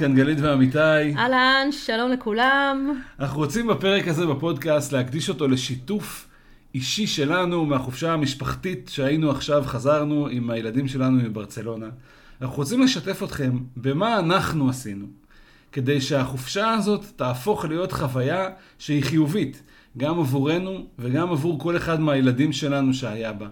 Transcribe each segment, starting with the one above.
כאן גלית ואמיתי. אהלן, שלום לכולם. אנחנו רוצים בפרק הזה בפודקאסט להקדיש אותו לשיתוף אישי שלנו מהחופשה המשפחתית שהיינו עכשיו, חזרנו עם הילדים שלנו מברצלונה. אנחנו רוצים לשתף אתכם במה אנחנו עשינו, כדי שהחופשה הזאת תהפוך להיות חוויה שהיא חיובית, גם עבורנו וגם עבור כל אחד מהילדים שלנו שהיה בה.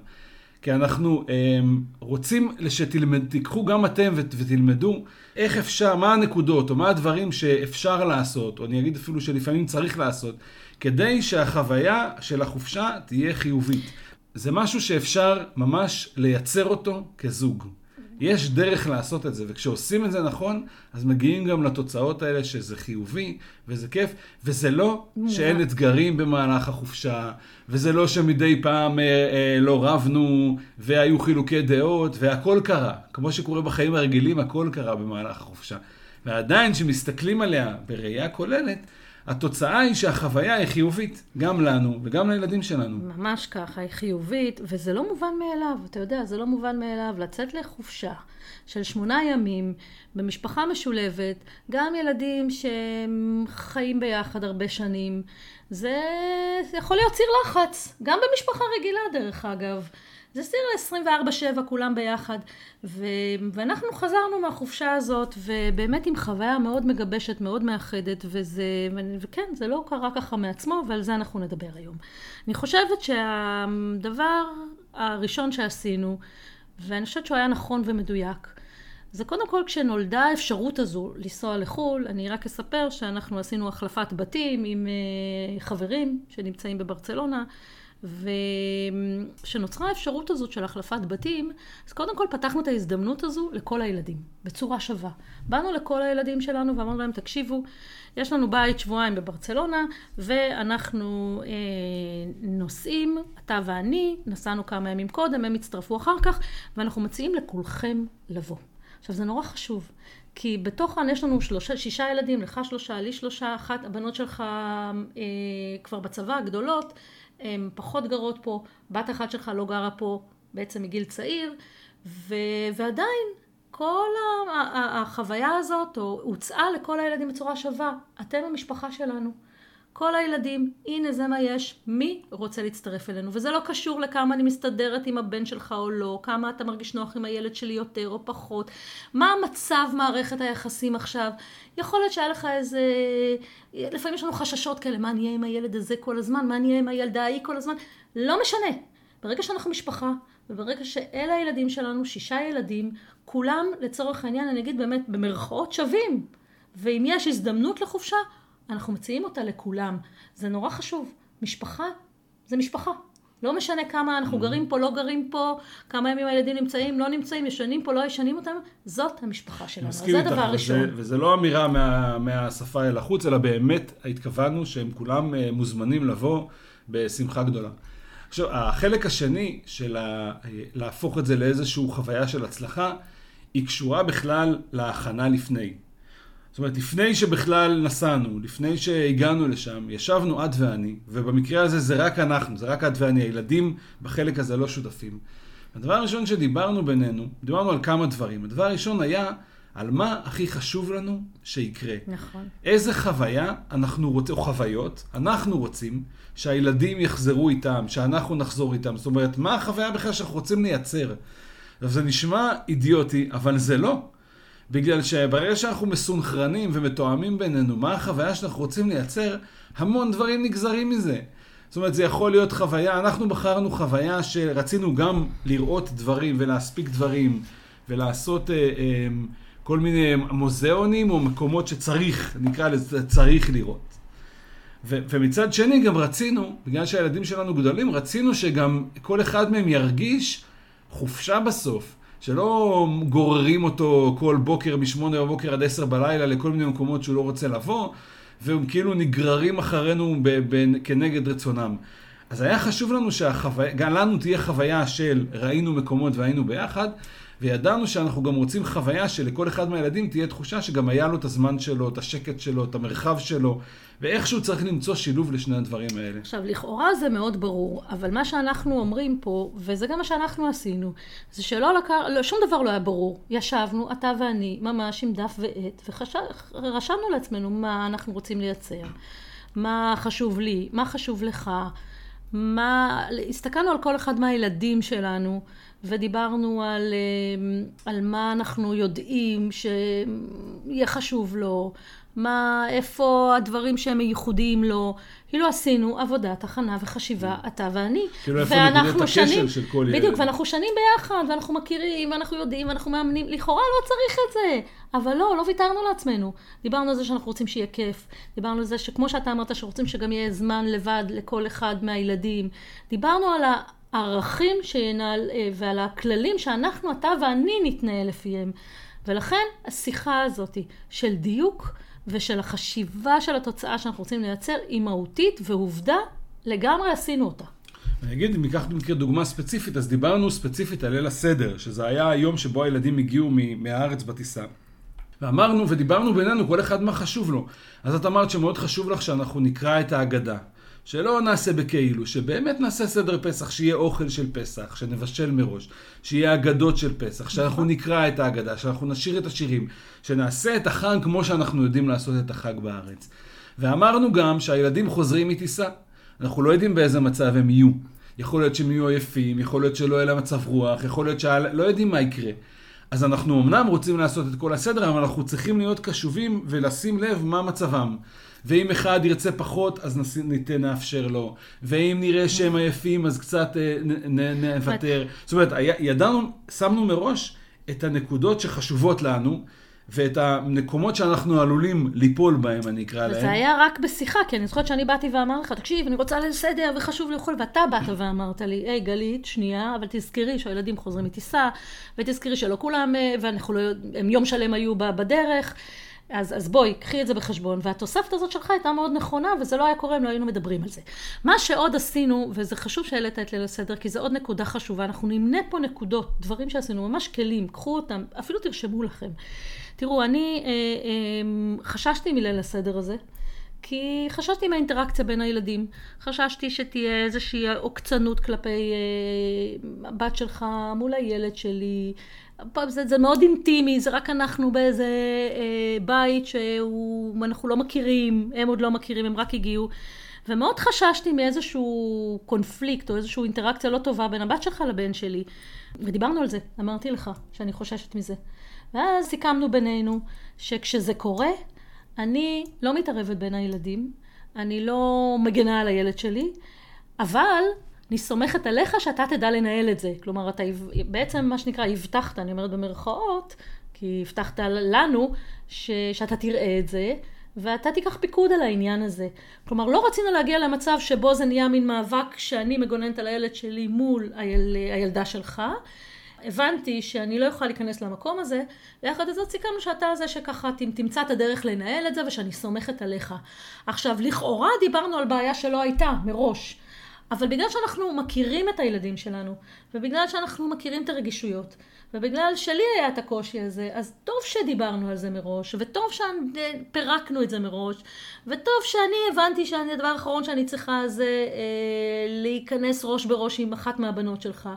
כי אנחנו אה, רוצים שתיקחו גם אתם ותלמדו איך אפשר, מה הנקודות או מה הדברים שאפשר לעשות, או אני אגיד אפילו שלפעמים צריך לעשות, כדי שהחוויה של החופשה תהיה חיובית. זה משהו שאפשר ממש לייצר אותו כזוג. יש דרך לעשות את זה, וכשעושים את זה נכון, אז מגיעים גם לתוצאות האלה שזה חיובי, וזה כיף, וזה לא שאין אתגרים במהלך החופשה, וזה לא שמדי פעם אה, אה, לא רבנו, והיו חילוקי דעות, והכל קרה. כמו שקורה בחיים הרגילים, הכל קרה במהלך החופשה. ועדיין, כשמסתכלים עליה בראייה כוללת, התוצאה היא שהחוויה היא חיובית, גם לנו וגם לילדים שלנו. ממש ככה, היא חיובית, וזה לא מובן מאליו, אתה יודע, זה לא מובן מאליו לצאת לחופשה של שמונה ימים במשפחה משולבת, גם ילדים שחיים ביחד הרבה שנים, זה יכול להיות ציר לחץ, גם במשפחה רגילה דרך אגב. זה סיר ל-24-7 כולם ביחד. ו... ואנחנו חזרנו מהחופשה הזאת, ובאמת עם חוויה מאוד מגבשת, מאוד מאחדת, וזה... וכן, זה לא קרה ככה מעצמו, ועל זה אנחנו נדבר היום. אני חושבת שהדבר הראשון שעשינו, ואני חושבת שהוא היה נכון ומדויק, זה קודם כל כשנולדה האפשרות הזו לנסוע לחו"ל, אני רק אספר שאנחנו עשינו החלפת בתים עם אה, חברים שנמצאים בברצלונה. וכשנוצרה האפשרות הזאת של החלפת בתים, אז קודם כל פתחנו את ההזדמנות הזו לכל הילדים, בצורה שווה. באנו לכל הילדים שלנו ואמרנו להם, תקשיבו, יש לנו בית שבועיים בברצלונה, ואנחנו אה, נוסעים, אתה ואני, נסענו כמה ימים קודם, הם הצטרפו אחר כך, ואנחנו מציעים לכולכם לבוא. עכשיו, זה נורא חשוב, כי בתוכן יש לנו שלושה, שישה ילדים, לך שלושה, לי שלושה, אחת, הבנות שלך אה, כבר בצבא, הגדולות, הן פחות גרות פה, בת אחת שלך לא גרה פה בעצם מגיל צעיר, ו... ועדיין כל החוויה הזאת הוצעה לכל הילדים בצורה שווה. אתם המשפחה שלנו. כל הילדים, הנה זה מה יש, מי רוצה להצטרף אלינו? וזה לא קשור לכמה אני מסתדרת עם הבן שלך או לא, כמה אתה מרגיש נוח עם הילד שלי יותר או פחות, מה המצב מערכת היחסים עכשיו. יכול להיות שהיה לך איזה, לפעמים יש לנו חששות כאלה, מה נהיה עם הילד הזה כל הזמן, מה נהיה עם הילדה ההיא כל הזמן, לא משנה. ברגע שאנחנו משפחה, וברגע שאלה הילדים שלנו, שישה ילדים, כולם לצורך העניין, אני אגיד באמת, במרכאות שווים. ואם יש הזדמנות לחופשה, אנחנו מציעים אותה לכולם. זה נורא חשוב. משפחה זה משפחה. לא משנה כמה אנחנו mm-hmm. גרים פה, לא גרים פה, כמה ימים הילדים נמצאים, לא נמצאים, ישנים פה, לא ישנים אותם, זאת המשפחה שלנו. זה הדבר הראשון. וזה, וזה לא אמירה מה, מהשפה אל החוץ, אלא באמת התכוונו שהם כולם אה, מוזמנים לבוא בשמחה גדולה. עכשיו, החלק השני של ה... להפוך את זה לאיזושהי חוויה של הצלחה, היא קשורה בכלל להכנה לפני. זאת אומרת, לפני שבכלל נסענו, לפני שהגענו לשם, ישבנו את ואני, ובמקרה הזה זה רק אנחנו, זה רק את ואני, הילדים בחלק הזה לא שותפים. הדבר הראשון שדיברנו בינינו, דיברנו על כמה דברים. הדבר הראשון היה על מה הכי חשוב לנו שיקרה. נכון. איזה חוויה אנחנו רוצים, או חוויות, אנחנו רוצים שהילדים יחזרו איתם, שאנחנו נחזור איתם. זאת אומרת, מה החוויה בכלל שאנחנו רוצים לייצר? עכשיו, זה נשמע אידיוטי, אבל זה לא. בגלל שברגע שאנחנו מסונכרנים ומתואמים בינינו מה החוויה שאנחנו רוצים לייצר, המון דברים נגזרים מזה. זאת אומרת, זה יכול להיות חוויה, אנחנו בחרנו חוויה שרצינו גם לראות דברים ולהספיק דברים ולעשות אה, אה, כל מיני מוזיאונים או מקומות שצריך, נקרא לזה, צריך לראות. ו- ומצד שני גם רצינו, בגלל שהילדים שלנו גדולים, רצינו שגם כל אחד מהם ירגיש חופשה בסוף. שלא גוררים אותו כל בוקר מ-8 בבוקר עד 10 בלילה לכל מיני מקומות שהוא לא רוצה לבוא, והם כאילו נגררים אחרינו ב- ב- כנגד רצונם. אז היה חשוב לנו שהחוויה, גם לנו תהיה חוויה של ראינו מקומות והיינו ביחד, וידענו שאנחנו גם רוצים חוויה שלכל אחד מהילדים תהיה תחושה שגם היה לו את הזמן שלו, את השקט שלו, את המרחב שלו, ואיכשהו צריך למצוא שילוב לשני הדברים האלה. עכשיו, לכאורה זה מאוד ברור, אבל מה שאנחנו אומרים פה, וזה גם מה שאנחנו עשינו, זה שלא לקר... לא, שום דבר לא היה ברור. ישבנו, אתה ואני, ממש עם דף ועט, ורשמנו חש... לעצמנו מה אנחנו רוצים לייצר, מה חשוב לי, מה חשוב לך, מה... הסתכלנו על כל אחד מהילדים שלנו. ודיברנו על, אה, על מה אנחנו יודעים שיהיה חשוב לו, מה, איפה הדברים שהם ייחודיים לו. כאילו עשינו עבודת הכנה וחשיבה, אתה ואני. כאילו איפה נקודת הקשר של כל ילד. בדיוק, ואנחנו שנים ביחד, ואנחנו מכירים, ואנחנו יודעים, ואנחנו מאמנים. לכאורה לא צריך את זה. אבל לא, לא ויתרנו לעצמנו. דיברנו על זה שאנחנו רוצים שיהיה כיף. דיברנו על זה שכמו שאתה אמרת, שרוצים שגם יהיה זמן לבד לכל אחד מהילדים. דיברנו על ה... הערכים שינהל, אה, ועל הכללים שאנחנו, אתה ואני נתנהל לפיהם. ולכן השיחה הזאת של דיוק ושל החשיבה של התוצאה שאנחנו רוצים לייצר היא מהותית ועובדה, לגמרי עשינו אותה. אני אגיד, אם ניקח במקרה דוגמה ספציפית, אז דיברנו ספציפית על ליל הסדר, שזה היה היום שבו הילדים הגיעו מהארץ בטיסה. ואמרנו ודיברנו בינינו, כל אחד מה חשוב לו. אז את אמרת שמאוד חשוב לך שאנחנו נקרא את ההגדה. שלא נעשה בכאילו, שבאמת נעשה סדר פסח, שיהיה אוכל של פסח, שנבשל מראש, שיהיה אגדות של פסח, שאנחנו נקרא את ההגדה, שאנחנו נשיר את השירים, שנעשה את החג כמו שאנחנו יודעים לעשות את החג בארץ. ואמרנו גם שהילדים חוזרים מטיסה, אנחנו לא יודעים באיזה מצב הם יהיו. יכול להיות שהם יהיו עייפים, יכול להיות שלא יהיה להם מצב רוח, יכול להיות שלא יודעים מה יקרה. אז אנחנו אמנם רוצים לעשות את כל הסדר, אבל אנחנו צריכים להיות קשובים ולשים לב מה מצבם. ואם אחד ירצה פחות, אז ניתן, נאפשר לו. ואם נראה שהם עייפים, אז קצת אה, נוותר. זאת אומרת, ידענו, שמנו מראש את הנקודות שחשובות לנו. ואת המקומות שאנחנו עלולים ליפול בהם, אני אקרא להם. וזה היה רק בשיחה, כי אני זוכרת שאני באתי ואמרתי לך, תקשיב, אני רוצה לסדר וחשוב לאכול, ואתה באת ואמרת לי, היי גלית, שנייה, אבל תזכרי שהילדים חוזרים מטיסה, ותזכרי שלא כולם, אה, ואנחנו לא, הם יום שלם היו בדרך. אז, אז בואי, קחי את זה בחשבון. והתוספת הזאת שלך הייתה מאוד נכונה, וזה לא היה קורה אם לא היינו מדברים על זה. מה שעוד עשינו, וזה חשוב שהעלית את ליל הסדר, כי זו עוד נקודה חשובה, אנחנו נמנה פה נקודות, דברים שעשינו, ממש כלים, קחו אותם, אפילו תרשמו לכם. תראו, אני אה, אה, חששתי מליל הסדר הזה. כי חששתי מהאינטראקציה בין הילדים. חששתי שתהיה איזושהי עוקצנות כלפי אה, הבת שלך מול הילד שלי. זה, זה מאוד אינטימי, זה רק אנחנו באיזה אה, בית שאנחנו לא מכירים, הם עוד לא מכירים, הם רק הגיעו. ומאוד חששתי מאיזשהו קונפליקט או איזושהי אינטראקציה לא טובה בין הבת שלך לבן שלי. ודיברנו על זה, אמרתי לך שאני חוששת מזה. ואז סיכמנו בינינו שכשזה קורה, אני לא מתערבת בין הילדים, אני לא מגנה על הילד שלי, אבל אני סומכת עליך שאתה תדע לנהל את זה. כלומר, אתה בעצם, מה שנקרא, הבטחת, אני אומרת במרכאות, כי הבטחת לנו ש, שאתה תראה את זה, ואתה תיקח פיקוד על העניין הזה. כלומר, לא רצינו להגיע למצב שבו זה נהיה מין מאבק שאני מגוננת על הילד שלי מול היל, הילדה שלך. הבנתי שאני לא יכולה להיכנס למקום הזה, ויחד עם זאת סיכמנו שאתה זה שככה תמצא את הדרך לנהל את זה ושאני סומכת עליך. עכשיו, לכאורה דיברנו על בעיה שלא הייתה מראש. אבל בגלל שאנחנו מכירים את הילדים שלנו, ובגלל שאנחנו מכירים את הרגישויות, ובגלל שלי היה את הקושי הזה, אז טוב שדיברנו על זה מראש, וטוב שפירקנו את זה מראש, וטוב שאני הבנתי שהדבר האחרון שאני צריכה זה אה, להיכנס ראש בראש עם אחת מהבנות שלך.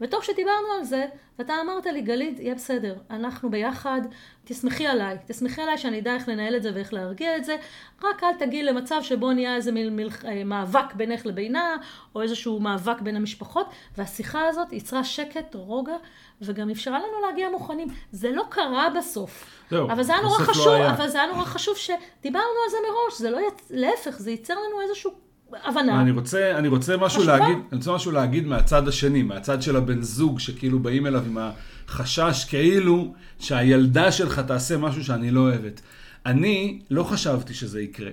וטוב שדיברנו על זה, ואתה אמרת לי, גלית, יהיה בסדר, אנחנו ביחד, תסמכי עליי, תסמכי עליי שאני אדע איך לנהל את זה ואיך להרגיע את זה, רק אל תגיעי למצב שבו נהיה איזה מל, מל, אה, מאבק בינך לבינה, או איזשהו מאבק בין המשפחות, והשיחה הזאת יצרה שקט, רוגע, וגם אפשרה לנו להגיע מוכנים. זה לא קרה בסוף. זהו, אבל זה היה נורא לא חשוב, לא אבל זה היה נורא חשוב שדיברנו על זה מראש, זה לא, יצ... להפך, זה ייצר לנו איזשהו הבנה. אני רוצה, אני רוצה משהו להגיד, אני רוצה משהו להגיד מהצד השני, מהצד של הבן זוג, שכאילו באים אליו עם החשש כאילו שהילדה שלך תעשה משהו שאני לא אוהבת. אני לא חשבתי שזה יקרה.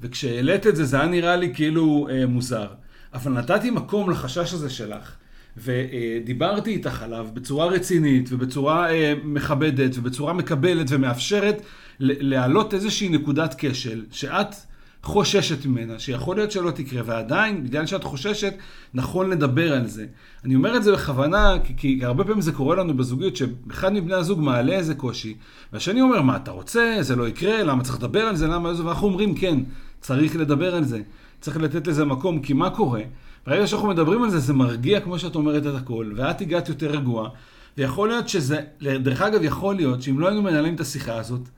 וכשהעלית את זה, זה היה נראה לי כאילו אה, מוזר. אבל נתתי מקום לחשש הזה שלך. ודיברתי איתך עליו בצורה רצינית ובצורה אה, מכבדת ובצורה מקבלת ומאפשרת להעלות איזושהי נקודת כשל, שאת חוששת ממנה, שיכול להיות שלא תקרה, ועדיין, בגלל שאת חוששת, נכון לדבר על זה. אני אומר את זה בכוונה, כי, כי הרבה פעמים זה קורה לנו בזוגיות, שאחד מבני הזוג מעלה איזה קושי, והשני אומר, מה אתה רוצה, זה לא יקרה, למה צריך לדבר על זה, למה? זה, ואנחנו אומרים, כן, צריך לדבר על זה, צריך לתת לזה מקום, כי מה קורה? ברגע שאנחנו מדברים על זה, זה מרגיע, כמו שאת אומרת, את הכל, ואת הגעת יותר רגועה, ויכול להיות שזה, דרך אגב, יכול להיות שאם לא היינו מנהלים את השיחה הזאת,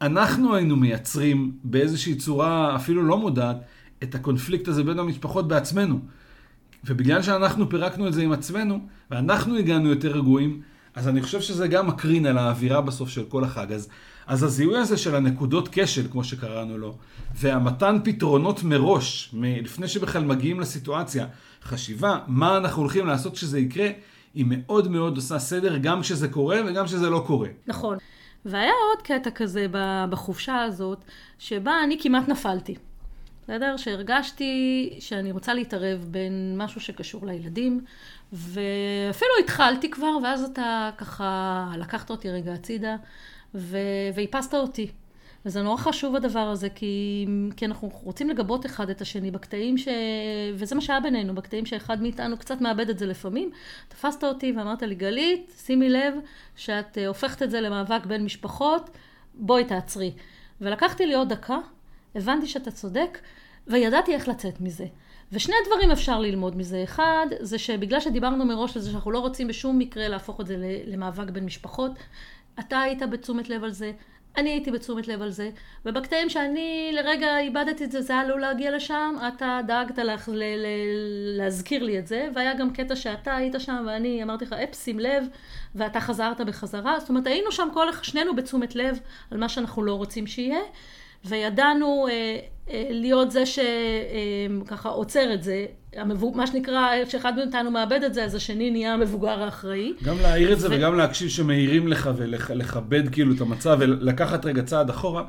אנחנו היינו מייצרים באיזושהי צורה אפילו לא מודעת את הקונפליקט הזה בין המשפחות בעצמנו. ובגלל שאנחנו פירקנו את זה עם עצמנו, ואנחנו הגענו יותר רגועים, אז אני חושב שזה גם מקרין על האווירה בסוף של כל החג. אז, אז הזיהוי הזה של הנקודות כשל, כמו שקראנו לו, והמתן פתרונות מראש, לפני שבכלל מגיעים לסיטואציה, חשיבה, מה אנחנו הולכים לעשות כשזה יקרה, היא מאוד מאוד עושה סדר גם כשזה קורה וגם כשזה לא קורה. נכון. והיה עוד קטע כזה בחופשה הזאת, שבה אני כמעט נפלתי. בסדר? שהרגשתי שאני רוצה להתערב בין משהו שקשור לילדים, ואפילו התחלתי כבר, ואז אתה ככה לקחת אותי רגע הצידה, ואיפסת אותי. וזה נורא חשוב הדבר הזה, כי, כי אנחנו רוצים לגבות אחד את השני בקטעים ש... וזה מה שהיה בינינו, בקטעים שאחד מאיתנו קצת מאבד את זה לפעמים. תפסת אותי ואמרת לי, גלית, שימי לב שאת אה, הופכת את זה למאבק בין משפחות, בואי תעצרי. ולקחתי לי עוד דקה, הבנתי שאתה צודק, וידעתי איך לצאת מזה. ושני דברים אפשר ללמוד מזה. אחד, זה שבגלל שדיברנו מראש על זה שאנחנו לא רוצים בשום מקרה להפוך את זה למאבק בין משפחות, אתה היית בתשומת לב על זה, אני הייתי בתשומת לב על זה, ובקטעים שאני לרגע איבדתי את זה, זה עלול להגיע לשם, אתה דאגת לך ל- ל- להזכיר לי את זה, והיה גם קטע שאתה היית שם ואני אמרתי לך, אפ, שים לב, ואתה חזרת בחזרה, זאת אומרת היינו שם כל, שנינו בתשומת לב על מה שאנחנו לא רוצים שיהיה, וידענו אה, אה, להיות זה שככה אה, עוצר את זה, המבוג... מה שנקרא, כשאחד מאיתנו מאבד את זה, אז השני נהיה המבוגר האחראי. גם להעיר את זה ו... וגם להקשיב שמעירים לך ולכבד כאילו את המצב ולקחת רגע צעד אחורה.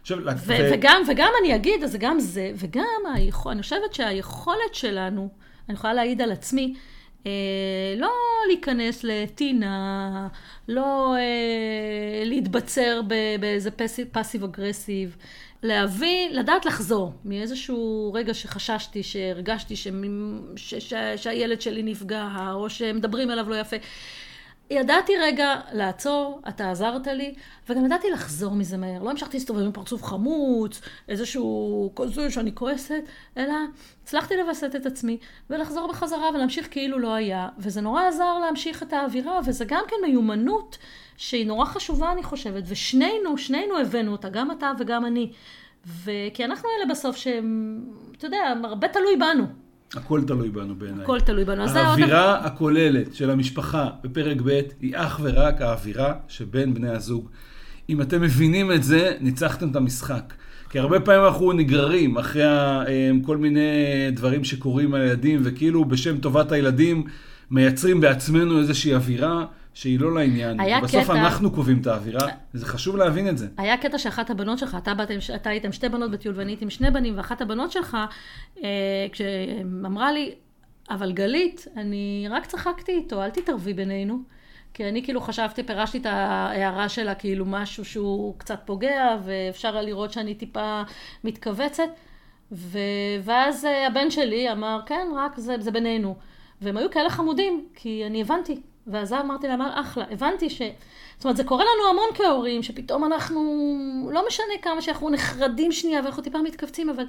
עכשיו, ו- ו... וגם, וגם אני אגיד, אז גם זה, וגם היכול, אני חושבת שהיכולת שלנו, אני יכולה להעיד על עצמי, לא להיכנס לטינה, לא אה, להתבצר באיזה פאסיב אגרסיב, להבין, לדעת לחזור מאיזשהו רגע שחששתי, שהרגשתי ש... ש... ש... שהילד שלי נפגע, או שמדברים עליו לא יפה. ידעתי רגע לעצור, אתה עזרת לי, וגם ידעתי לחזור מזה מהר. לא המשכתי להסתובב עם פרצוף חמוץ, איזשהו כזה שאני כועסת, אלא הצלחתי לווסת את עצמי ולחזור בחזרה ולהמשיך כאילו לא היה. וזה נורא עזר להמשיך את האווירה, וזה גם כן מיומנות שהיא נורא חשובה, אני חושבת, ושנינו, שנינו הבאנו אותה, גם אתה וגם אני. וכי אנחנו אלה בסוף שהם, אתה יודע, הרבה תלוי בנו. הכל תלוי בנו בעיניי. הכל תלוי בנו. האווירה עוד... הכוללת של המשפחה בפרק ב' היא אך ורק האווירה שבין בני הזוג. אם אתם מבינים את זה, ניצחתם את המשחק. כי הרבה פעמים אנחנו נגררים אחרי אה, כל מיני דברים שקורים על הילדים, וכאילו בשם טובת הילדים מייצרים בעצמנו איזושהי אווירה שהיא לא לעניין. בסוף קטע... אנחנו קובעים את האווירה, וזה חשוב להבין את זה. היה קטע שאחת הבנות שלך, אתה, באת, אתה היית עם שתי בנות בטיול ואני הייתי עם שני בנים, ואחת הבנות שלך, אה, כשאמרה לי, אבל גלית, אני רק צחקתי איתו, אל תתערבי בינינו. כי אני כאילו חשבתי, פירשתי את ההערה שלה כאילו משהו שהוא קצת פוגע, ואפשר היה לראות שאני טיפה מתכווצת. ו... ואז אה, הבן שלי אמר, כן, רק זה, זה בינינו. והם היו כאלה חמודים, כי אני הבנתי. ואז אמרתי להם, אחלה, הבנתי ש... זאת אומרת, זה קורה לנו המון כהורים, שפתאום אנחנו, לא משנה כמה שאנחנו נחרדים שנייה ואנחנו טיפה מתכווצים, אבל,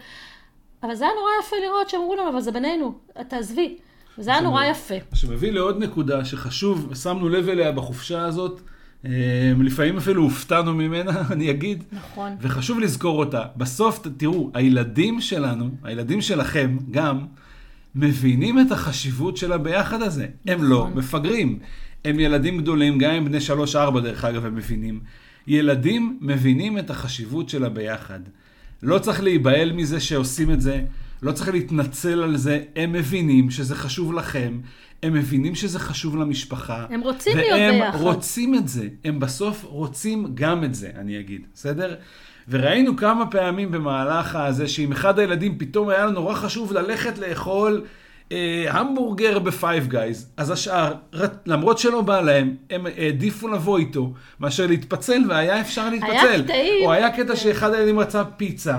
אבל זה היה נורא יפה לראות שאמרו לנו, אבל זה בינינו, תעזבי. וזה היה נורא יפה. שמביא לעוד נקודה שחשוב, שמנו לב אליה בחופשה הזאת, אה, לפעמים אפילו הופתענו ממנה, אני אגיד. נכון. וחשוב לזכור אותה. בסוף, תראו, הילדים שלנו, הילדים שלכם גם, מבינים את החשיבות של הביחד הזה. הם לא נכון. מפגרים. הם ילדים גדולים, גם אם בני שלוש-ארבע דרך אגב הם מבינים. ילדים מבינים את החשיבות של הביחד. לא צריך להיבהל מזה שעושים את זה, לא צריך להתנצל על זה, הם מבינים שזה חשוב לכם, הם מבינים שזה חשוב למשפחה. הם רוצים להיות ביחד. והם רוצים את זה, הם בסוף רוצים גם את זה, אני אגיד, בסדר? וראינו כמה פעמים במהלך הזה, שאם אחד הילדים פתאום היה לו נורא חשוב ללכת לאכול אה, המבורגר בפייב גייז, אז השאר, למרות שלא בא להם, הם העדיפו לבוא איתו, מאשר להתפצל, והיה אפשר להתפצל. היה קטעים. או היה קטע שאחד הילדים רצה פיצה.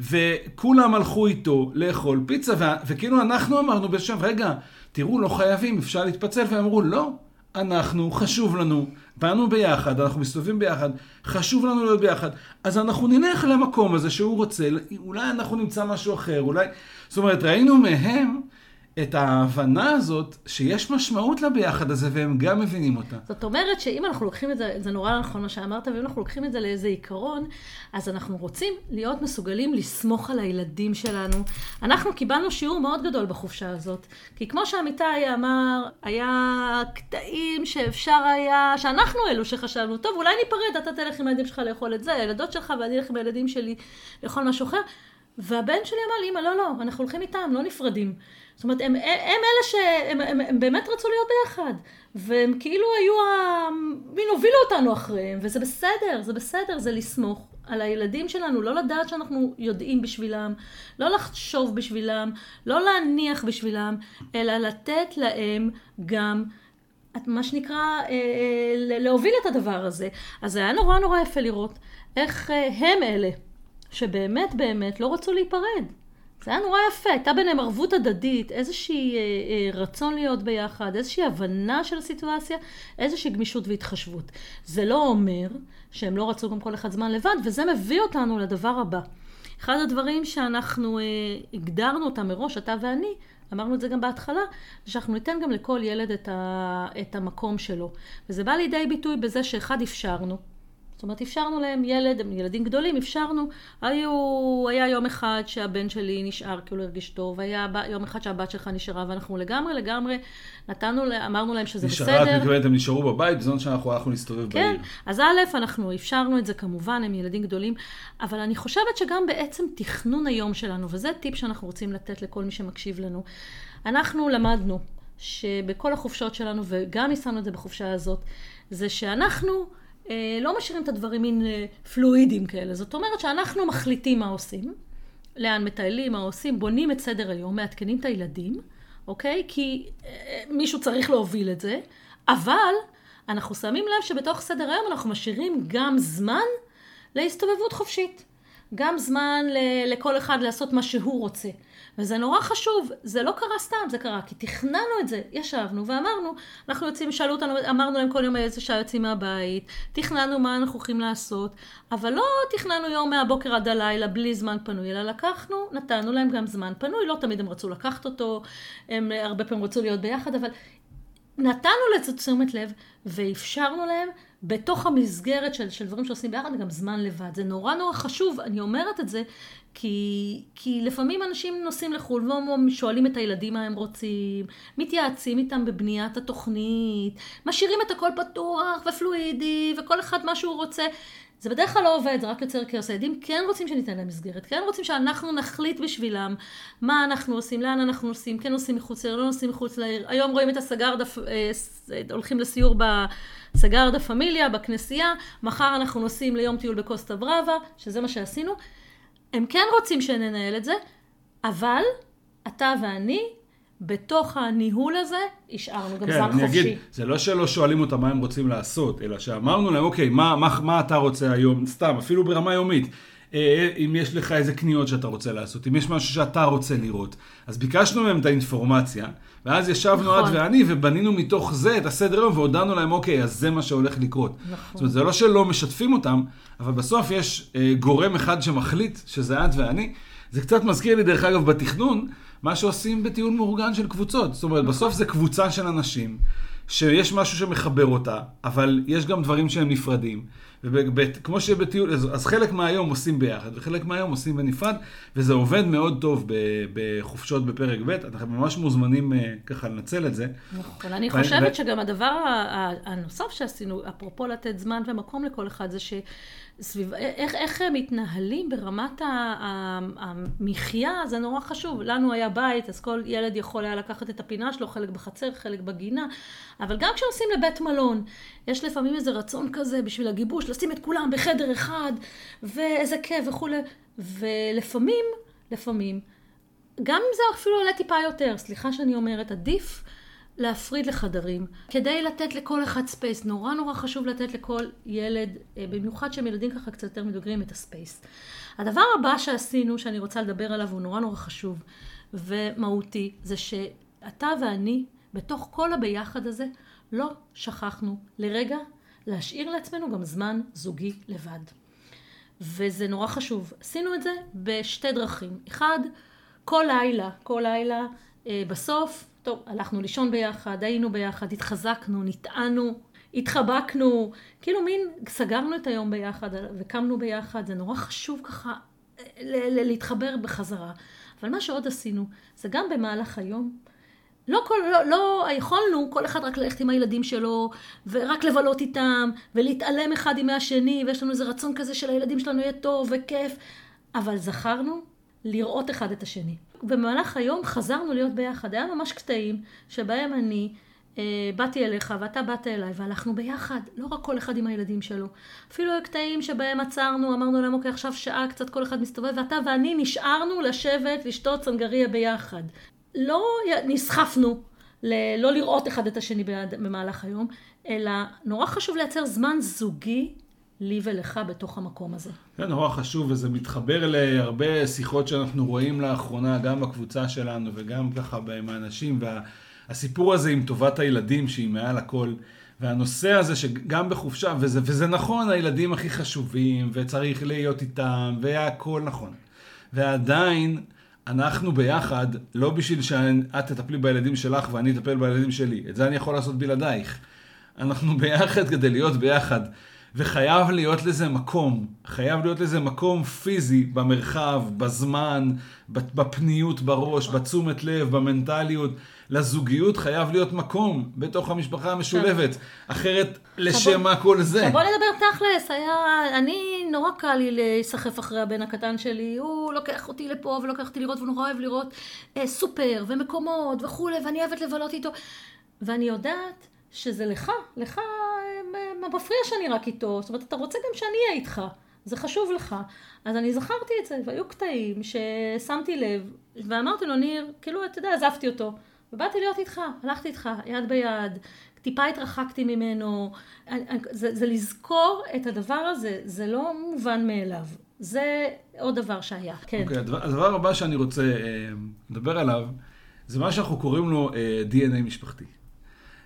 וכולם הלכו איתו לאכול פיצה, ו... וכאילו אנחנו אמרנו בשם, רגע, תראו, לא חייבים, אפשר להתפצל, והם אמרו, לא, אנחנו, חשוב לנו, באנו ביחד, אנחנו מסתובבים ביחד, חשוב לנו להיות ביחד, אז אנחנו נלך למקום הזה שהוא רוצה, אולי אנחנו נמצא משהו אחר, אולי... זאת אומרת, ראינו מהם את ההבנה הזאת שיש משמעות לביחד הזה, והם גם מבינים אותה. זאת אומרת שאם אנחנו לוקחים את זה, זה נורא נכון מה שאמרת, ואם אנחנו לוקחים את זה לאיזה עיקרון, אז אנחנו רוצים להיות מסוגלים לסמוך על הילדים שלנו. אנחנו קיבלנו שיעור מאוד גדול בחופשה הזאת, כי כמו שעמיתי אמר, היה קטעים שאפשר היה, שאנחנו אלו שחשבנו, טוב, אולי ניפרד, אתה תלך עם הילדים שלך לאכול את זה, הילדות שלך ואני אלך עם הילדים שלי לאכול משהו אחר. והבן שלי אמר לי, אמא, לא, לא, אנחנו הולכים איתם, לא נפרדים. זאת אומרת, הם, הם, הם אלה שהם הם, הם באמת רצו להיות ביחד, והם כאילו היו, ה... מין הובילו אותנו אחריהם, וזה בסדר, זה בסדר, זה לסמוך על הילדים שלנו, לא לדעת שאנחנו יודעים בשבילם, לא לחשוב בשבילם, לא להניח בשבילם, אלא לתת להם גם מה שנקרא, אה, אה, להוביל את הדבר הזה. אז זה היה נורא נורא יפה לראות איך אה, הם אלה שבאמת באמת לא רצו להיפרד. זה היה נורא יפה, הייתה ביניהם ערבות הדדית, איזושהי אה, אה, רצון להיות ביחד, איזושהי הבנה של הסיטואציה, איזושהי גמישות והתחשבות. זה לא אומר שהם לא רצו גם כל אחד זמן לבד, וזה מביא אותנו לדבר הבא. אחד הדברים שאנחנו אה, הגדרנו אותם מראש, אתה ואני, אמרנו את זה גם בהתחלה, זה שאנחנו ניתן גם לכל ילד את, ה, את המקום שלו. וזה בא לידי ביטוי בזה שאחד אפשרנו, זאת אומרת, אפשרנו להם ילד, הם ילדים גדולים, אפשרנו. היו, היה יום אחד שהבן שלי נשאר כי הוא לא הרגיש טוב, היה יום אחד שהבת שלך נשארה, ואנחנו לגמרי, לגמרי נתנו, אמרנו להם שזה נשארה, בסדר. נשארה, את מתכוונת, הם נשארו בבית, בזמן שאנחנו הלכנו להסתובב כן, בעיר. כן, אז א', אנחנו אפשרנו את זה כמובן, הם ילדים גדולים, אבל אני חושבת שגם בעצם תכנון היום שלנו, וזה טיפ שאנחנו רוצים לתת לכל מי שמקשיב לנו, אנחנו למדנו שבכל החופשות שלנו, וגם יישמנו את זה בחופשה הזאת, זה שאנחנו... אה, לא משאירים את הדברים מין אה, פלואידים כאלה. זאת אומרת שאנחנו מחליטים מה עושים, לאן מטיילים, מה עושים, בונים את סדר היום, מעדכנים את הילדים, אוקיי? כי אה, מישהו צריך להוביל את זה, אבל אנחנו שמים לב שבתוך סדר היום אנחנו משאירים גם זמן להסתובבות חופשית. גם זמן לכל אחד לעשות מה שהוא רוצה. וזה נורא חשוב, זה לא קרה סתם, זה קרה כי תכננו את זה, ישבנו ואמרנו, אנחנו יוצאים, שאלו אותנו, אמרנו להם כל יום איזה שעה יוצאים מהבית, תכננו מה אנחנו הולכים לעשות, אבל לא תכננו יום מהבוקר עד הלילה בלי זמן פנוי, אלא לקחנו, נתנו להם גם זמן פנוי, לא תמיד הם רצו לקחת אותו, הם הרבה פעמים רצו להיות ביחד, אבל נתנו לזה תשומת לב ואפשרנו להם בתוך המסגרת של, של דברים שעושים ביחד גם זמן לבד. זה נורא נורא חשוב, אני אומרת את זה, כי, כי לפעמים אנשים נוסעים לחו"ל ושואלים את הילדים מה הם רוצים, מתייעצים איתם בבניית התוכנית, משאירים את הכל פתוח ופלואידי וכל אחד מה שהוא רוצה. זה בדרך כלל לא עובד, זה רק יוצר כאוס. הילדים כן רוצים שניתן להם מסגרת, כן רוצים שאנחנו נחליט בשבילם מה אנחנו עושים, לאן אנחנו נוסעים, כן נוסעים מחוץ לעיר, לא נוסעים מחוץ לעיר. היום רואים את הסגרדה, אה, הולכים לסיור בסגרדה פמיליה, בכנסייה, מחר אנחנו נוסעים ליום טיול בקוסטה בראבה, שזה מה שעשינו. הם כן רוצים שננהל את זה, אבל אתה ואני, בתוך הניהול הזה, השארנו גם כן, זמן חופשי. אגיד, זה לא שלא שואלים אותם מה הם רוצים לעשות, אלא שאמרנו להם, אוקיי, מה, מה, מה אתה רוצה היום, סתם, אפילו ברמה יומית. אה, אם יש לך איזה קניות שאתה רוצה לעשות, אם יש משהו שאתה רוצה לראות. אז ביקשנו מהם את האינפורמציה, ואז ישבנו נכון. את ואני ובנינו מתוך זה את הסדר יום והודענו להם, אוקיי, אז זה מה שהולך לקרות. נכון. זאת אומרת, זה לא שלא משתפים אותם, אבל בסוף יש אה, גורם אחד שמחליט, שזה את ואני. זה קצת מזכיר לי, דרך אגב, בתכנון, מה שעושים בטיול מאורגן של קבוצות. זאת אומרת, בסוף זה קבוצה של אנשים, שיש משהו שמחבר אותה, אבל יש גם דברים שהם נפרדים. וכמו שבטיול, אז חלק מהיום עושים ביחד, וחלק מהיום עושים בנפרד, וזה עובד מאוד טוב בחופשות בפרק ב', אתם ממש מוזמנים אה, ככה לנצל את זה. נכון, אני חושבת שגם הדבר הנוסף שעשינו, אפרופו לתת זמן ומקום לכל אחד, זה ש... סביב, איך, איך הם מתנהלים ברמת המחיה, זה נורא חשוב. לנו היה בית, אז כל ילד יכול היה לקחת את הפינה שלו, חלק בחצר, חלק בגינה, אבל גם כשנוסעים לבית מלון, יש לפעמים איזה רצון כזה בשביל הגיבוש, לשים את כולם בחדר אחד, ואיזה כיף וכולי, ולפעמים, לפעמים, גם אם זה אפילו עולה טיפה יותר, סליחה שאני אומרת, עדיף להפריד לחדרים, כדי לתת לכל אחד space. נורא נורא חשוב לתת לכל ילד, אה, במיוחד שהם ילדים ככה קצת יותר מבוגרים, את ה space. הדבר הבא שעשינו, שאני רוצה לדבר עליו, הוא נורא נורא חשוב ומהותי, זה שאתה ואני, בתוך כל הביחד הזה, לא שכחנו לרגע להשאיר לעצמנו גם זמן זוגי לבד. וזה נורא חשוב. עשינו את זה בשתי דרכים. אחד, כל לילה, כל לילה, אה, בסוף, טוב, הלכנו לישון ביחד, היינו ביחד, התחזקנו, נטענו, התחבקנו, כאילו מין סגרנו את היום ביחד וקמנו ביחד, זה נורא חשוב ככה אה, להתחבר בחזרה. אבל מה שעוד עשינו, זה גם במהלך היום, לא, כל, לא, לא יכולנו כל אחד רק ללכת עם הילדים שלו, ורק לבלות איתם, ולהתעלם אחד עם מהשני, ויש לנו איזה רצון כזה שלילדים שלנו יהיה טוב וכיף, אבל זכרנו לראות אחד את השני. במהלך היום חזרנו להיות ביחד. היה ממש קטעים שבהם אני אה, באתי אליך ואתה באת אליי והלכנו ביחד, לא רק כל אחד עם הילדים שלו. אפילו היו קטעים שבהם עצרנו, אמרנו להם, אוקיי, עכשיו שעה קצת כל אחד מסתובב, ואתה ואני נשארנו לשבת, לשתות סנגריה ביחד. לא נסחפנו ל- לא לראות אחד את השני במהלך היום, אלא נורא חשוב לייצר זמן זוגי לי ולך בתוך המקום הזה. זה נורא חשוב, וזה מתחבר להרבה שיחות שאנחנו רואים לאחרונה, גם בקבוצה שלנו וגם ככה עם האנשים, והסיפור הזה עם טובת הילדים שהיא מעל הכל. והנושא הזה שגם בחופשה, וזה, וזה נכון, הילדים הכי חשובים, וצריך להיות איתם, והכל נכון. ועדיין, אנחנו ביחד, לא בשביל שאת תטפלי בילדים שלך ואני אטפל בילדים שלי. את זה אני יכול לעשות בלעדייך. אנחנו ביחד כדי להיות ביחד. וחייב להיות לזה מקום, חייב להיות לזה מקום פיזי במרחב, בזמן, בפניות בראש, בתשומת לב, במנטליות. לזוגיות חייב להיות מקום בתוך המשפחה המשולבת, אחרת לשם מה כל זה? בוא נדבר תכלס, היה, אני, נורא קל לי להיסחף אחרי הבן הקטן שלי, הוא לוקח אותי לפה ולוקח אותי לראות, והוא נורא אוהב לראות אה, סופר ומקומות וכולי, ואני אוהבת לבלות איתו, ואני יודעת שזה לך, לך מפריע שאני רק איתו, זאת אומרת, אתה רוצה גם שאני אהיה איתך, זה חשוב לך. אז אני זכרתי את זה, והיו קטעים ששמתי לב, ואמרתי לו, ניר, כאילו, אתה יודע, עזבתי אותו. ובאתי להיות איתך, הלכתי איתך, יד ביד, טיפה התרחקתי ממנו. זה, זה לזכור את הדבר הזה, זה לא מובן מאליו. זה עוד דבר שהיה, כן. אוקיי, okay, הדבר, הדבר הבא שאני רוצה אה, לדבר עליו, זה מה שאנחנו קוראים לו אה, DNA משפחתי.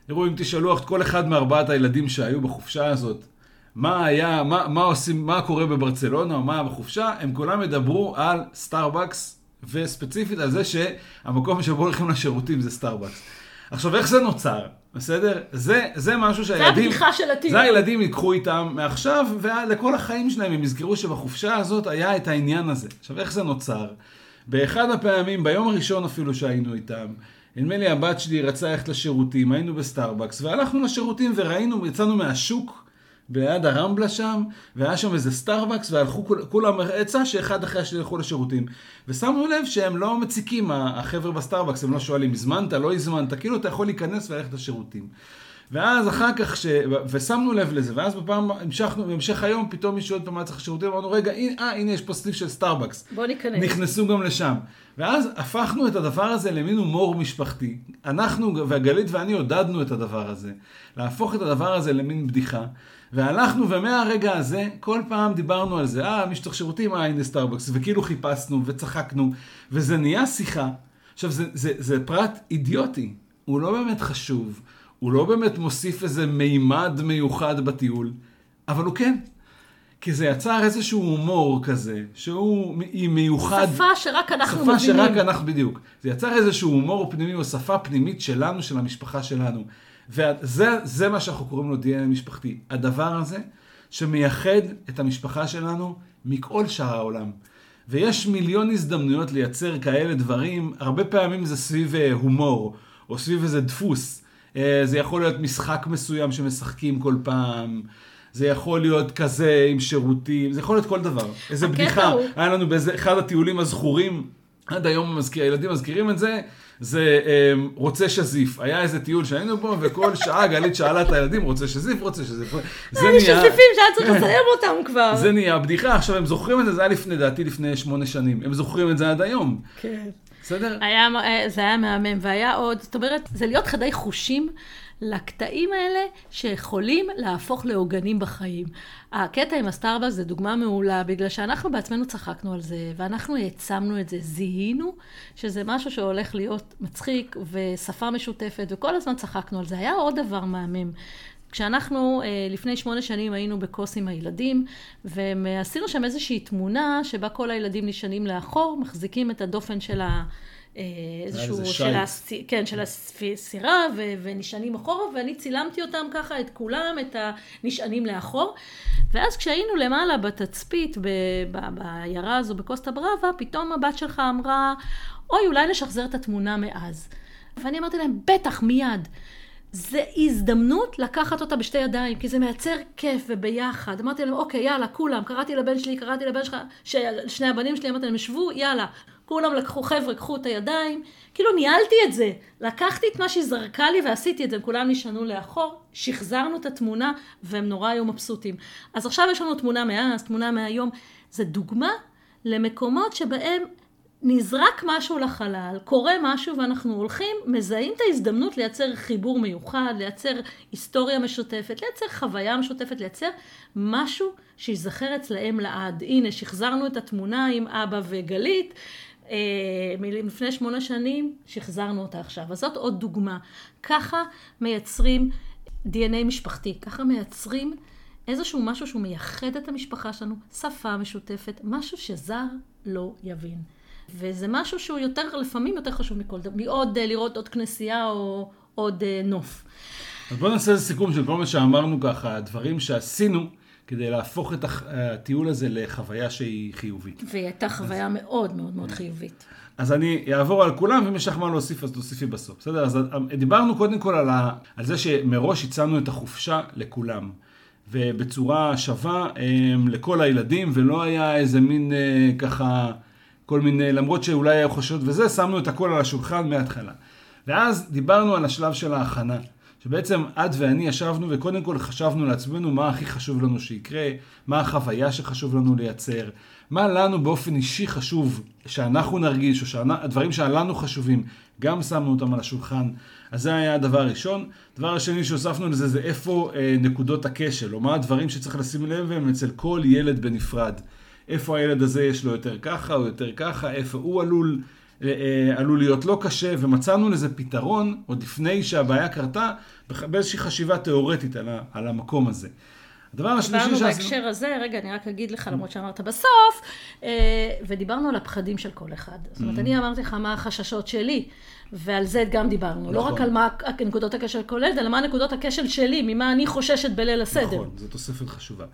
תראו, אם תשאלו את כל אחד מארבעת הילדים שהיו בחופשה הזאת, מה היה, מה, מה עושים, מה קורה בברצלונה, או מה בחופשה, הם כולם ידברו על סטארבקס, וספציפית על זה שהמקום שבו הולכים לשירותים זה סטארבקס. עכשיו, איך זה נוצר? בסדר? זה, זה משהו שהילדים... זה הבדיחה של הטיול. זה הילדים ייקחו איתם מעכשיו, ולכל החיים שלהם הם יזכרו שבחופשה הזאת היה את העניין הזה. עכשיו, איך זה נוצר? באחד הפעמים, ביום הראשון אפילו שהיינו איתם, נדמה לי הבת שלי רצה ללכת לשירותים, היינו בסטארבקס, והלכנו לשירותים וראינו, יצאנו מהשוק ליד הרמבלה שם, והיה שם איזה סטארבקס, והלכו כולם, עצה שאחד אחרי השני ילכו לשירותים. ושמנו לב שהם לא מציקים, החבר'ה בסטארבקס, הם לא שואלים, הזמנת, לא הזמנת, כאילו אתה יכול להיכנס וללכת לשירותים. ואז אחר כך, ש... ושמנו לב לזה, ואז בפעם, המשכנו, בהמשך היום, פתאום מישהו עוד פעם היה צריך לשירותים, אמרנו, רגע, אה, הנה יש פה סניף של סטארבקס. בוא ניכנס. נכנסו גם לשם. ואז הפכנו את הדבר הזה למין הומור משפחתי. אנחנו, גלית ואני עודדנו את הדבר הזה. להפוך את הדבר הזה למין בדיחה. והלכנו, ומהרגע הזה, כל פעם דיברנו על זה, אה, מי שצריך שירותים, אה, הנה סטארבקס, וכאילו חיפשנו וצחקנו, וזה נהיה שיחה. עכשיו, זה, זה, זה פרט אידיוטי, הוא לא באמת חשוב. הוא לא באמת מוסיף איזה מימד מיוחד בטיול, אבל הוא כן. כי זה יצר איזשהו הומור כזה, שהוא מיוחד. שפה שרק אנחנו מבינים. שפה שרק אנחנו, בדיוק. זה יצר איזשהו הומור פנימי או שפה פנימית שלנו, של המשפחה שלנו. וזה מה שאנחנו קוראים לו DNA משפחתי. הדבר הזה שמייחד את המשפחה שלנו מכל שאר העולם. ויש מיליון הזדמנויות לייצר כאלה דברים, הרבה פעמים זה סביב אה, הומור, או סביב איזה דפוס. אה, זה יכול להיות משחק מסוים שמשחקים כל פעם. זה יכול להיות כזה עם שירותים, זה יכול להיות כל דבר. איזה בדיחה. הוא... היה לנו באיזה אחד הטיולים הזכורים, עד היום המזכיר, הילדים מזכירים את זה, זה um, רוצה שזיף. היה איזה טיול שהיינו בו, וכל שעה גלית שאלה את הילדים, רוצה שזיף, רוצה שזיף. זה נהיה... שזיפים שהיה צריך לסיים אותם כבר. זה נהיה בדיחה. עכשיו, הם זוכרים את זה, זה היה לפני, דעתי לפני שמונה שנים. הם זוכרים את זה עד היום. כן. בסדר? היה, אה, זה היה מהמם, והיה עוד, זאת אומרת, זה להיות חדי חושים לקטעים האלה שיכולים להפוך לעוגנים בחיים. הקטע עם הסטארבקס זה דוגמה מעולה, בגלל שאנחנו בעצמנו צחקנו על זה, ואנחנו העצמנו את זה, זיהינו שזה משהו שהולך להיות מצחיק ושפה משותפת, וכל הזמן צחקנו על זה. היה עוד דבר מהמם. כשאנחנו אה, לפני שמונה שנים היינו בקוס עם הילדים, ועשינו שם איזושהי תמונה שבה כל הילדים נשענים לאחור, מחזיקים את הדופן של ה... אה, איזשהו, של, הס... כן, של הסירה, ו... ונשענים אחורה, ואני צילמתי אותם ככה, את כולם, את הנשענים לאחור. ואז כשהיינו למעלה בתצפית, ב... ב... בעיירה הזו, בקוסטה בראבה, פתאום הבת שלך אמרה, אוי, אולי נשחזר את התמונה מאז. ואני אמרתי להם, בטח, מיד. זה הזדמנות לקחת אותה בשתי ידיים, כי זה מייצר כיף וביחד. אמרתי להם, אוקיי, יאללה, כולם, קראתי לבן שלי, קראתי לבן שלך, שני הבנים שלי, אמרתי להם, שבו, יאללה. כולם לקחו, חבר'ה, קחו את הידיים. כאילו ניהלתי את זה. לקחתי את מה שהיא זרקה לי ועשיתי את זה. כולם נשענו לאחור, שחזרנו את התמונה, והם נורא היו מבסוטים. אז עכשיו יש לנו תמונה מאז, תמונה מהיום. זה דוגמה למקומות שבהם נזרק משהו לחלל, קורה משהו ואנחנו הולכים, מזהים את ההזדמנות לייצר חיבור מיוחד, לייצר היסטוריה משותפת, לייצר חוויה משותפת, לייצר משהו שיזכר אצלהם לעד. הנה, שחזרנו את התמונה עם אבא וגלית, אה, מלפני שמונה שנים, שחזרנו אותה עכשיו. אז זאת עוד דוגמה. ככה מייצרים DNA משפחתי, ככה מייצרים איזשהו משהו שהוא מייחד את המשפחה שלנו, שפה משותפת, משהו שזר לא יבין. וזה משהו שהוא יותר, לפעמים יותר חשוב מכל דבר, מעוד אה, לראות עוד כנסייה או עוד אה, נוף. אז בואו נעשה איזה סיכום של כל מה שאמרנו ככה, דברים שעשינו כדי להפוך את הטיול הזה לחוויה שהיא חיובית. והיא הייתה חוויה אז... מאוד מאוד מאוד חיובית. אז אני אעבור על כולם, ואם יש לך מה להוסיף אז תוסיפי בסוף, בסדר? אז דיברנו קודם כל על, ה... על זה שמראש הצענו את החופשה לכולם. ובצורה שווה הם, לכל הילדים, ולא היה איזה מין אה, ככה כל מיני, למרות שאולי היה חושבות וזה, שמנו את הכל על השולחן מההתחלה. ואז דיברנו על השלב של ההכנה, שבעצם את ואני ישבנו וקודם כל חשבנו לעצמנו מה הכי חשוב לנו שיקרה, מה החוויה שחשוב לנו לייצר, מה לנו באופן אישי חשוב שאנחנו נרגיש, או שהדברים שלנו חשובים, גם שמנו אותם על השולחן. אז זה היה הדבר הראשון. הדבר השני שהוספנו לזה זה איפה אה, נקודות הכשל, או מה הדברים שצריך לשים לב אליהם אצל כל ילד בנפרד. איפה הילד הזה יש לו יותר ככה או יותר ככה, איפה הוא עלול, אה, אה, עלול להיות לא קשה, ומצאנו לזה פתרון עוד לפני שהבעיה קרתה, באיזושהי חשיבה תיאורטית על, ה, על המקום הזה. הדבר השלישי שעשינו... דיברנו בהקשר הזה, רגע, אני רק אגיד לך, למרות שאמרת בסוף, אה, ודיברנו על הפחדים של כל אחד. זאת אומרת, mm-hmm. אני אמרתי לך מה החששות שלי, ועל זה גם דיברנו. לא רק נכון. על מה נקודות הכשל כוללת, אלא מה נקודות הכשל שלי, ממה אני חוששת בליל הסדר. נכון, זו תוספת חשובה.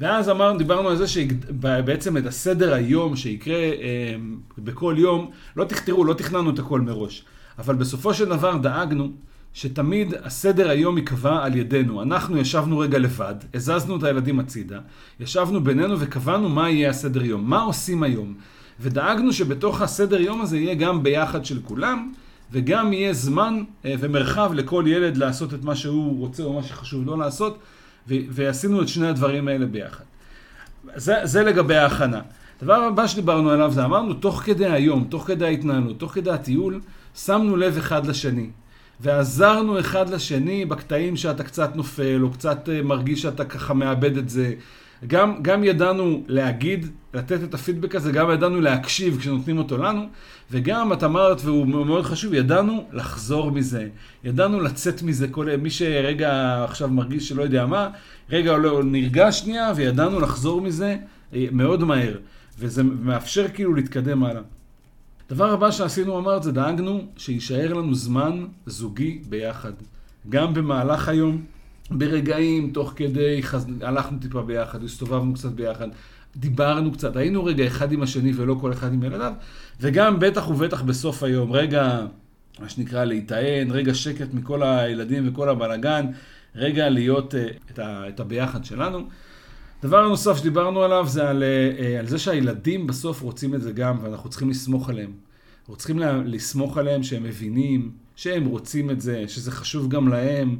ואז אמרנו, דיברנו על זה שבעצם את הסדר היום שיקרה אה, בכל יום, לא תכתרו, לא תכננו את הכל מראש. אבל בסופו של דבר דאגנו שתמיד הסדר היום ייקבע על ידינו. אנחנו ישבנו רגע לבד, הזזנו את הילדים הצידה, ישבנו בינינו וקבענו מה יהיה הסדר יום, מה עושים היום. ודאגנו שבתוך הסדר יום הזה יהיה גם ביחד של כולם, וגם יהיה זמן אה, ומרחב לכל ילד לעשות את מה שהוא רוצה או מה שחשוב לו לעשות. ועשינו את שני הדברים האלה ביחד. זה, זה לגבי ההכנה. הדבר הבא שדיברנו עליו זה אמרנו, תוך כדי היום, תוך כדי ההתנהלות, תוך כדי הטיול, שמנו לב אחד לשני. ועזרנו אחד לשני בקטעים שאתה קצת נופל, או קצת אה, מרגיש שאתה ככה מאבד את זה. גם, גם ידענו להגיד, לתת את הפידבק הזה, גם ידענו להקשיב כשנותנים אותו לנו, וגם, את אמרת, והוא מאוד חשוב, ידענו לחזור מזה. ידענו לצאת מזה, כל, מי שרגע עכשיו מרגיש שלא יודע מה, רגע לא, נרגע שנייה, וידענו לחזור מזה אה, מאוד מהר. וזה מאפשר כאילו להתקדם הלאה. דבר הבא שעשינו, אמרת, זה דאגנו שיישאר לנו זמן זוגי ביחד. גם במהלך היום, ברגעים, תוך כדי, חז... הלכנו טיפה ביחד, הסתובבנו קצת ביחד, דיברנו קצת, היינו רגע אחד עם השני ולא כל אחד עם ילדיו, וגם בטח ובטח בסוף היום, רגע, מה שנקרא, להיטען, רגע שקט מכל הילדים וכל הבלגן, רגע להיות uh, את, ה... את הביחד שלנו. דבר נוסף שדיברנו עליו זה על, uh, על זה שהילדים בסוף רוצים את זה גם, ואנחנו צריכים לסמוך עליהם. אנחנו צריכים לסמוך עליהם שהם מבינים, שהם רוצים את זה, שזה חשוב גם להם.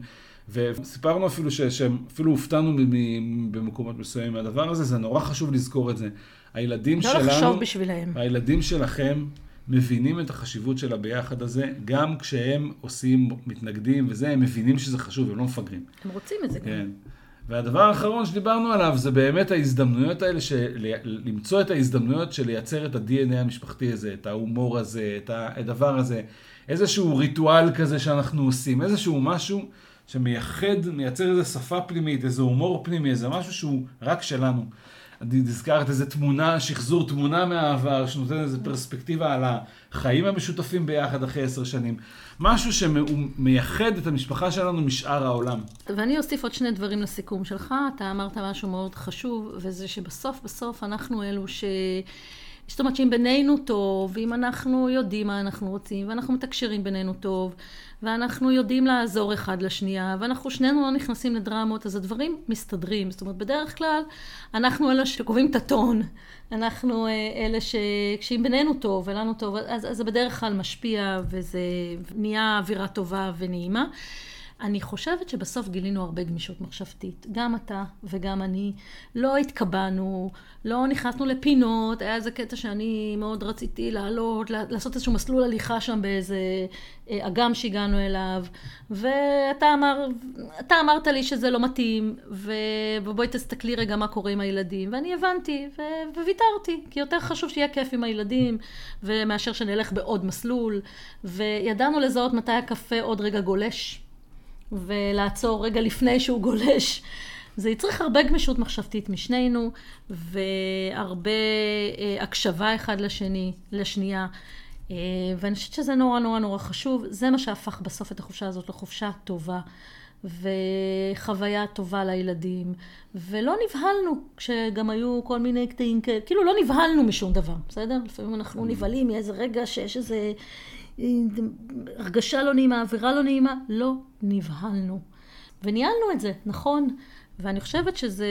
וסיפרנו אפילו שהם אפילו הופתענו במקומות מסוימים מהדבר הזה, זה נורא חשוב לזכור את זה. הילדים לא שלנו... לא לחשוב בשבילהם. הילדים שלכם מבינים את החשיבות של הביחד הזה, גם כשהם עושים, מתנגדים וזה, הם מבינים שזה חשוב, הם לא מפגרים. הם רוצים את זה גם. כן. והדבר האחרון שדיברנו עליו זה באמת ההזדמנויות האלה, של... למצוא את ההזדמנויות של לייצר את ה-DNA המשפחתי הזה, את ההומור הזה, את הדבר הזה, איזשהו ריטואל כזה שאנחנו עושים, איזשהו משהו שמייחד, מייצר איזו שפה פנימית, איזה הומור פנימי, איזה משהו שהוא רק שלנו. נזכרת איזה תמונה, שחזור תמונה מהעבר, שנותן איזה פרספקטיבה על החיים המשותפים ביחד אחרי עשר שנים. משהו שמייחד את המשפחה שלנו משאר העולם. ואני אוסיף עוד שני דברים לסיכום שלך. אתה אמרת משהו מאוד חשוב, וזה שבסוף בסוף אנחנו אלו ש... זאת אומרת שאם בינינו טוב, ואם אנחנו יודעים מה אנחנו רוצים, ואנחנו מתקשרים בינינו טוב, ואנחנו יודעים לעזור אחד לשנייה, ואנחנו שנינו לא נכנסים לדרמות, אז הדברים מסתדרים. זאת אומרת, בדרך כלל אנחנו אלה שקובעים את הטון. אנחנו אה, אלה ש... כשאם בינינו טוב ולנו טוב, אז זה בדרך כלל משפיע, וזה נהיה אווירה טובה ונעימה. אני חושבת שבסוף גילינו הרבה גמישות מחשבתית. גם אתה וגם אני. לא התקבענו, לא נכנסנו לפינות, היה איזה קטע שאני מאוד רציתי לעלות, לעשות איזשהו מסלול הליכה שם באיזה אה, אגם שהגענו אליו, ואתה אמר, אמרת לי שזה לא מתאים, ובואי תסתכלי רגע מה קורה עם הילדים, ואני הבנתי, ו- וויתרתי, כי יותר חשוב שיהיה כיף עם הילדים, ומאשר שנלך בעוד מסלול, וידענו לזהות מתי הקפה עוד רגע גולש. ולעצור רגע לפני שהוא גולש. זה יצריך הרבה גמישות מחשבתית משנינו, והרבה אה, הקשבה אחד לשני, לשנייה. אה, ואני חושבת שזה נורא נורא נורא חשוב. זה מה שהפך בסוף את החופשה הזאת לחופשה טובה, וחוויה טובה לילדים. ולא נבהלנו, כשגם היו כל מיני קטעים כאלה, כאילו לא נבהלנו משום דבר, בסדר? לפעמים אנחנו נבהלים מאיזה רגע שיש איזה... הרגשה לא נעימה, אווירה לא נעימה, לא נבהלנו. וניהלנו את זה, נכון. ואני חושבת שזה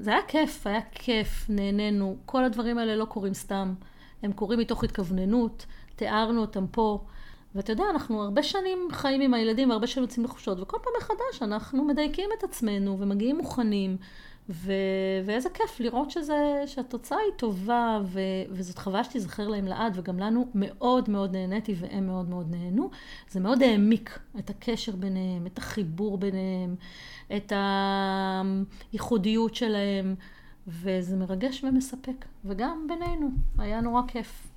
זה היה כיף, היה כיף, נהנינו. כל הדברים האלה לא קורים סתם. הם קורים מתוך התכווננות, תיארנו אותם פה. ואתה יודע, אנחנו הרבה שנים חיים עם הילדים והרבה שנים יוצאים לחופשות, וכל פעם מחדש אנחנו מדייקים את עצמנו ומגיעים מוכנים. ו... ואיזה כיף לראות שזה, שהתוצאה היא טובה, ו... וזאת חוויה שתיזכר להם לעד, וגם לנו מאוד מאוד נהניתי והם מאוד מאוד נהנו. זה מאוד העמיק את הקשר ביניהם, את החיבור ביניהם, את הייחודיות שלהם, וזה מרגש ומספק. וגם בינינו, היה נורא כיף.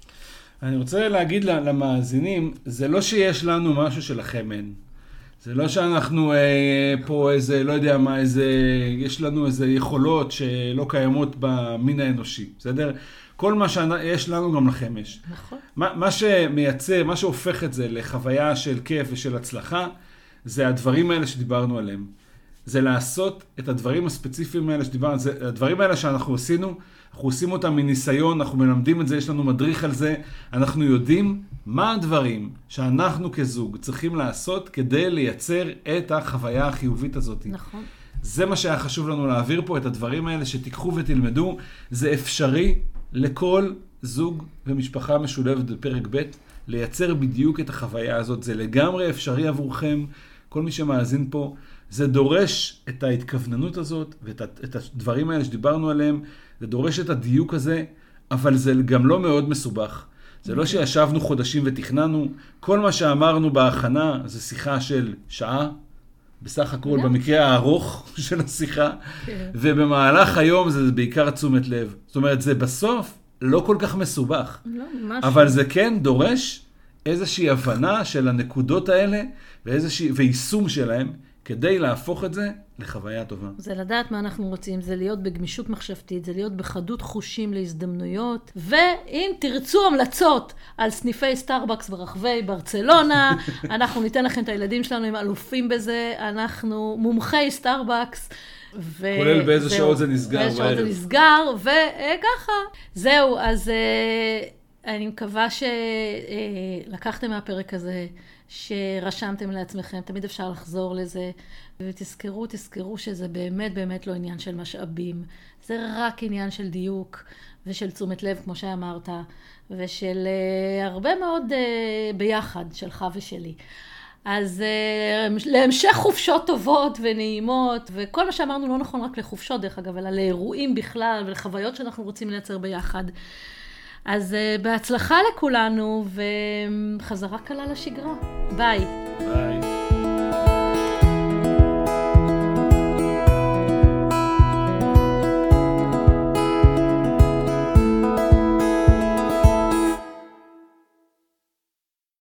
אני רוצה להגיד למאזינים, זה לא שיש לנו משהו שלכם אין. זה לא שאנחנו אה, פה איזה, לא יודע מה, איזה, יש לנו איזה יכולות שלא קיימות במין האנושי, בסדר? כל מה שיש לנו גם לכם יש. נכון. מה, מה שמייצר, מה שהופך את זה לחוויה של כיף ושל הצלחה, זה הדברים האלה שדיברנו עליהם. זה לעשות את הדברים הספציפיים האלה שדיברנו, הדברים האלה שאנחנו עשינו, אנחנו עושים אותם מניסיון, אנחנו מלמדים את זה, יש לנו מדריך על זה, אנחנו יודעים מה הדברים שאנחנו כזוג צריכים לעשות כדי לייצר את החוויה החיובית הזאת. נכון. זה מה שהיה חשוב לנו להעביר פה, את הדברים האלה שתיקחו ותלמדו. זה אפשרי לכל זוג ומשפחה משולבת בפרק ב' לייצר בדיוק את החוויה הזאת. זה לגמרי אפשרי עבורכם, כל מי שמאזין פה. זה דורש את ההתכווננות הזאת ואת הדברים האלה שדיברנו עליהם, זה דורש את הדיוק הזה, אבל זה גם לא מאוד מסובך. זה לא שישבנו חודשים ותכננו, כל מה שאמרנו בהכנה זה שיחה של שעה, בסך הכל. במקרה הארוך של השיחה. כן. ובמהלך היום זה בעיקר תשומת לב. זאת אומרת, זה בסוף לא כל כך מסובך. לא. אבל זה כן דורש איזושהי הבנה של הנקודות האלה ואיזושהי, ויישום שלהם, כדי להפוך את זה לחוויה טובה. זה לדעת מה אנחנו רוצים, זה להיות בגמישות מחשבתית, זה להיות בחדות חושים להזדמנויות, ואם תרצו המלצות על סניפי סטארבקס ברחבי ברצלונה, אנחנו ניתן לכם את הילדים שלנו, הם אלופים בזה, אנחנו מומחי סטארבקס. ו... כולל באיזה זהו, שעות זה נסגר בערב. באיזה שעות זה נסגר, וככה. זהו, אז אה, אני מקווה שלקחתם מהפרק הזה. שרשמתם לעצמכם, תמיד אפשר לחזור לזה, ותזכרו, תזכרו שזה באמת באמת לא עניין של משאבים, זה רק עניין של דיוק ושל תשומת לב, כמו שאמרת, ושל uh, הרבה מאוד uh, ביחד, שלך ושלי. אז uh, להמשך חופשות טובות ונעימות, וכל מה שאמרנו לא נכון רק לחופשות, דרך אגב, אלא לאירועים בכלל ולחוויות שאנחנו רוצים לייצר ביחד. אז uh, בהצלחה לכולנו, וחזרה קלה לשגרה. ביי.